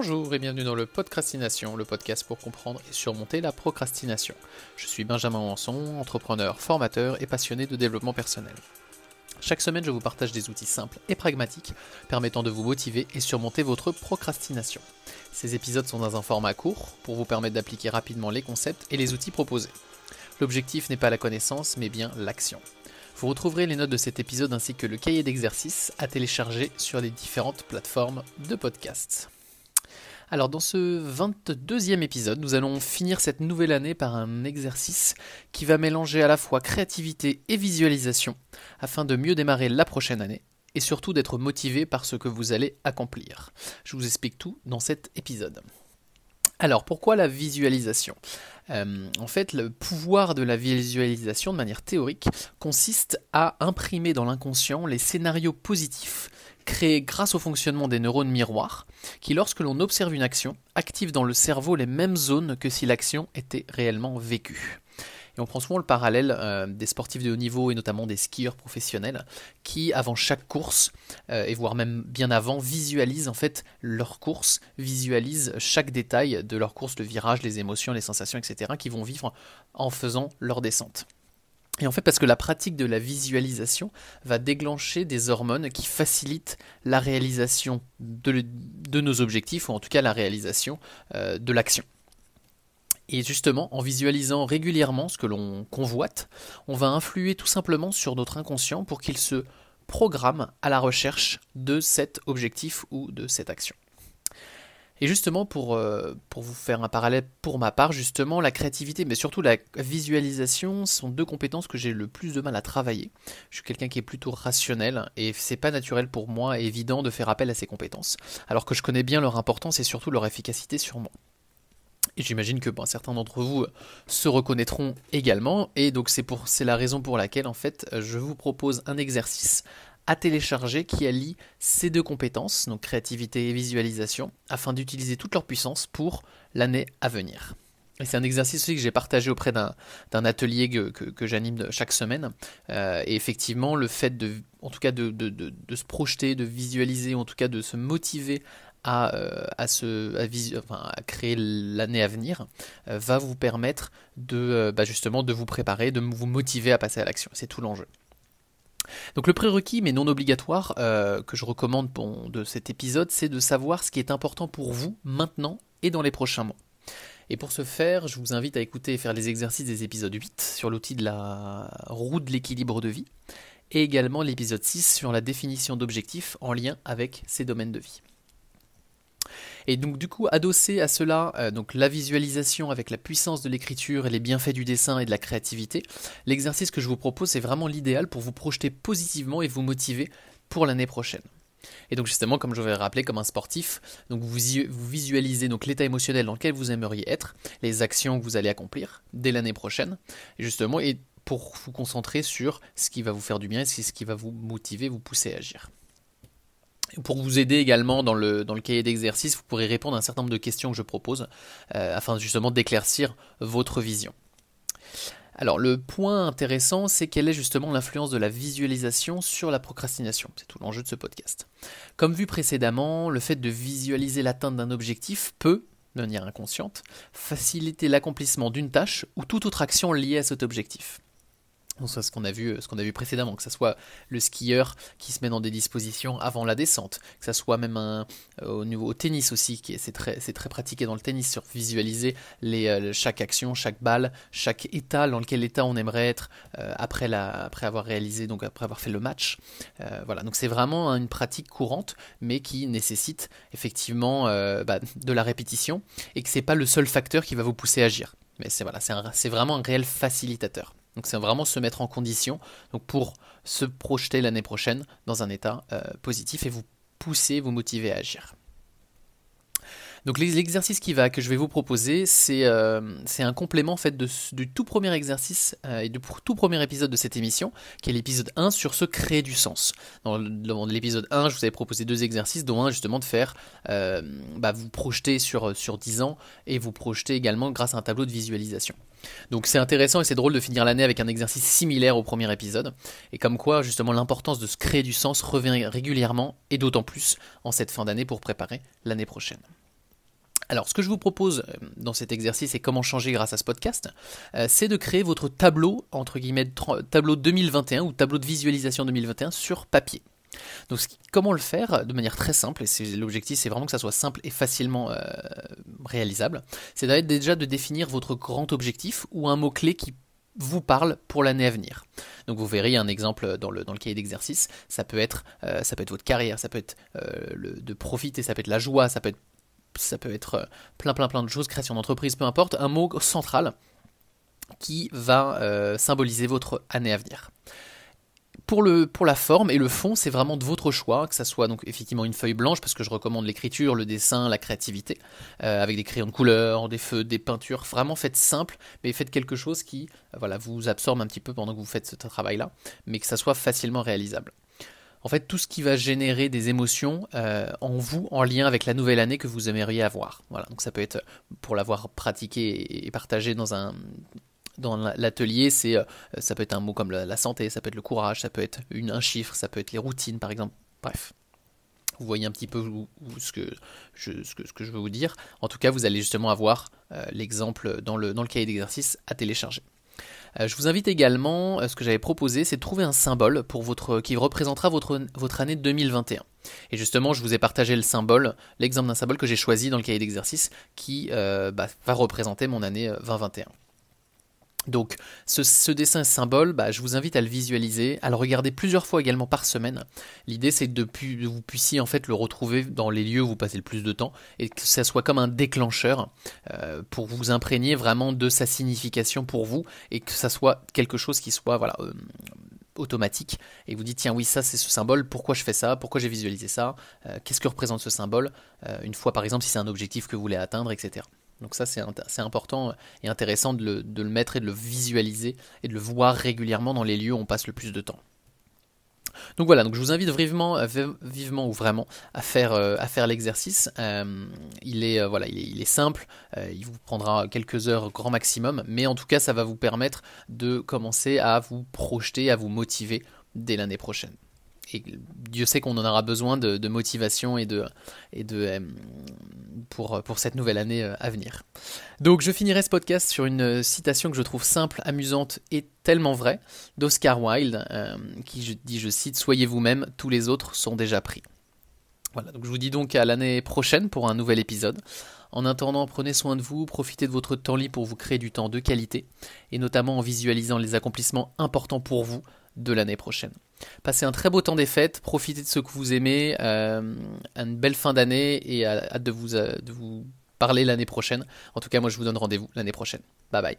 Bonjour et bienvenue dans le Podcrastination, le podcast pour comprendre et surmonter la procrastination. Je suis Benjamin Wanson, entrepreneur, formateur et passionné de développement personnel. Chaque semaine, je vous partage des outils simples et pragmatiques permettant de vous motiver et surmonter votre procrastination. Ces épisodes sont dans un format court pour vous permettre d'appliquer rapidement les concepts et les outils proposés. L'objectif n'est pas la connaissance, mais bien l'action. Vous retrouverez les notes de cet épisode ainsi que le cahier d'exercices à télécharger sur les différentes plateformes de podcast. Alors dans ce 22e épisode, nous allons finir cette nouvelle année par un exercice qui va mélanger à la fois créativité et visualisation afin de mieux démarrer la prochaine année et surtout d'être motivé par ce que vous allez accomplir. Je vous explique tout dans cet épisode. Alors pourquoi la visualisation? Euh, En fait, le pouvoir de la visualisation de manière théorique consiste à imprimer dans l'inconscient les scénarios positifs créé grâce au fonctionnement des neurones miroirs, qui lorsque l'on observe une action, activent dans le cerveau les mêmes zones que si l'action était réellement vécue. Et on prend souvent le parallèle euh, des sportifs de haut niveau et notamment des skieurs professionnels qui, avant chaque course, euh, et voire même bien avant, visualisent en fait leur course, visualisent chaque détail de leur course, le virage, les émotions, les sensations, etc., qui vont vivre en faisant leur descente. Et en fait, parce que la pratique de la visualisation va déclencher des hormones qui facilitent la réalisation de, nos objectifs, ou en tout cas la réalisation euh, de l'action. Et justement, en visualisant régulièrement ce que l'on convoite, on va influer tout simplement sur notre inconscient pour qu'il se programme à la recherche de cet objectif ou de cette action. Et justement, pour, euh, pour vous faire un parallèle pour ma part, justement, la créativité, mais surtout la visualisation, sont deux compétences que j'ai le plus de mal à travailler. Je suis quelqu'un qui est plutôt rationnel et c'est pas naturel pour moi, évident de faire appel à ces compétences. Alors que je connais bien leur importance et surtout leur efficacité sur moi. Et j'imagine que certains d'entre vous se reconnaîtront également. Et donc c'est la raison pour laquelle en fait je vous propose un exercice à télécharger qui allie ces deux compétences, donc créativité et visualisation, afin d'utiliser toute leur puissance pour l'année à venir. Et c'est un exercice aussi que j'ai partagé auprès d'un atelier que, j'anime chaque semaine. Euh, et effectivement, le fait de, en tout cas, de, se projeter, de visualiser, en tout cas de se motiver à, euh, à, créer l'année à venir, euh, va vous permettre de bah, justement de vous préparer, de vous motiver à passer à l'action. C'est tout l'enjeu. Donc le prérequis, mais non obligatoire, euh, que je recommande de cet épisode, c'est de savoir ce qui est important pour vous maintenant et dans les prochains mois. Et pour ce faire, je vous invite à écouter et faire les exercices des épisodes 8 sur l'outil de la roue de l'équilibre de vie, et également l'épisode 6 sur la définition d'objectifs en lien avec ces domaines de vie. Et donc du coup, adossé à cela, euh, donc la visualisation avec la puissance de l'écriture et les bienfaits du dessin et de la créativité, l'exercice que je vous propose c'est vraiment l'idéal pour vous projeter positivement et vous motiver pour l'année prochaine. Et donc justement, comme je vais rappeler, comme un sportif, vous, visualisez donc l'état émotionnel dans lequel vous aimeriez être, les actions que vous allez accomplir dès l'année prochaine, justement, et pour vous concentrer sur ce qui va vous faire du bien et ce qui va vous motiver, vous pousser à agir. Pour vous aider également dans le, cahier d'exercice, vous pourrez répondre à un certain nombre de questions que je propose euh, afin justement d'éclaircir votre vision. Alors le point intéressant, c'est quelle est justement l'influence de la visualisation sur la procrastination. C'est tout l'enjeu de ce podcast. Comme vu précédemment, le fait de visualiser l'atteinte d'un objectif peut, de manière inconsciente, faciliter l'accomplissement d'une tâche ou toute autre action liée à cet objectif. C'est ce qu'on a vu, ce qu'on a vu précédemment, que ce soit le skieur qui se met dans des dispositions avant la descente, que ce soit même un, euh, au niveau au tennis aussi, qui c'est très, pratiqué dans le tennis sur visualiser euh, chaque action, chaque balle, chaque état, dans lequel état on aimerait être euh, après avoir réalisé, donc après avoir fait le match. voilà, donc c'est vraiment une pratique courante, mais qui nécessite effectivement bah, de la répétition et que c'est pas le seul facteur qui va vous pousser à agir. Mais c'est voilà, c'est vraiment un réel facilitateur. Donc c'est vraiment se mettre en condition pour se projeter l'année prochaine dans un état euh, positif et vous pousser, vous motiver à agir. Donc l'exercice qui va, que je vais vous proposer, c'est euh, un complément en fait du tout premier exercice euh, et du tout premier épisode de cette émission, qui est l'épisode 1 sur se créer du sens. Dans l'épisode 1, je vous avais proposé deux exercices, dont un justement de faire bah, vous projeter sur, sur 10 ans et vous projeter également grâce à un tableau de visualisation. Donc c'est intéressant et c'est drôle de finir l'année avec un exercice similaire au premier épisode, et comme quoi justement l'importance de se créer du sens revient régulièrement et d'autant plus en cette fin d'année pour préparer l'année prochaine. Alors, ce que je vous propose euh, dans cet exercice et comment changer grâce à ce podcast, euh, c'est de créer votre tableau, entre guillemets, tableau 2021 ou tableau de visualisation 2021 sur papier. Donc, comment le faire de manière très simple, et l'objectif, c'est vraiment que ça soit simple et facilement euh, réalisable, c'est déjà de définir votre grand objectif ou un mot-clé qui vous parle pour l'année à venir. Donc vous verrez un exemple dans le, dans le cahier d'exercice, ça peut être ça peut être votre carrière, ça peut être le, de profiter, ça peut être la joie, ça peut être ça peut être euh, plein plein plein de choses, création d'entreprise, peu importe, un mot central qui va euh, symboliser votre année à venir. Pour, le, pour la forme et le fond, c'est vraiment de votre choix, que ça soit donc effectivement une feuille blanche, parce que je recommande l'écriture, le dessin, la créativité, euh, avec des crayons de couleur, des feux, des peintures. Vraiment faites simple, mais faites quelque chose qui voilà, vous absorbe un petit peu pendant que vous faites ce travail-là, mais que ça soit facilement réalisable en fait tout ce qui va générer des émotions euh, en vous en lien avec la nouvelle année que vous aimeriez avoir. Voilà, donc ça peut être pour l'avoir pratiqué et partagé dans un dans l'atelier, c'est euh, ça peut être un mot comme la, santé, ça peut être le courage, ça peut être un chiffre, ça peut être les routines par exemple. Bref. Vous voyez un petit peu ce, que je, veux vous dire. En tout cas, vous allez justement avoir euh, l'exemple dans le, cahier d'exercice à télécharger. Euh, je vous invite également, ce que j'avais proposé, c'est de trouver un symbole pour votre, qui représentera votre, année 2021. Et justement, je vous ai partagé le symbole, l'exemple d'un symbole que j'ai choisi dans le cahier d'exercice qui bah, va représenter mon année 2021. Donc ce, dessin symbole, bah, je vous invite à le visualiser, à le regarder plusieurs fois également par semaine. L'idée c'est que vous puissiez en fait le retrouver dans les lieux où vous passez le plus de temps et que ça soit comme un déclencheur euh, pour vous imprégner vraiment de sa signification pour vous et que ça soit quelque chose qui soit voilà euh, automatique et vous dites tiens oui ça c'est ce symbole pourquoi je fais ça pourquoi j'ai visualisé ça euh, qu'est-ce que représente ce symbole une fois par exemple si c'est un objectif que vous voulez atteindre etc donc ça c'est important et intéressant de le, mettre et de le visualiser et de le voir régulièrement dans les lieux où on passe le plus de temps. Donc voilà, donc je vous invite vivement, euh, ou vraiment à faire, euh, l'exercice. Euh, il, est, voilà, il, est, simple, il vous prendra quelques heures grand maximum, mais en tout cas ça va vous permettre de commencer à vous projeter, à vous motiver dès l'année prochaine et Dieu sait qu'on en aura besoin de, motivation et de, euh, pour, pour cette nouvelle année euh, à venir. Donc je finirai ce podcast sur une citation que je trouve simple, amusante et tellement vraie d'Oscar Wilde, euh, qui dit, je cite, Soyez vous-même, tous les autres sont déjà pris. Voilà, donc je vous dis donc à l'année prochaine pour un nouvel épisode. En attendant, prenez soin de vous, profitez de votre temps libre pour vous créer du temps de qualité, et notamment en visualisant les accomplissements importants pour vous de l'année prochaine. Passez un très beau temps des fêtes, profitez de ce que vous aimez, euh, une belle fin d'année et hâte euh, de vous parler l'année prochaine. En tout cas, moi je vous donne rendez-vous l'année prochaine. Bye bye.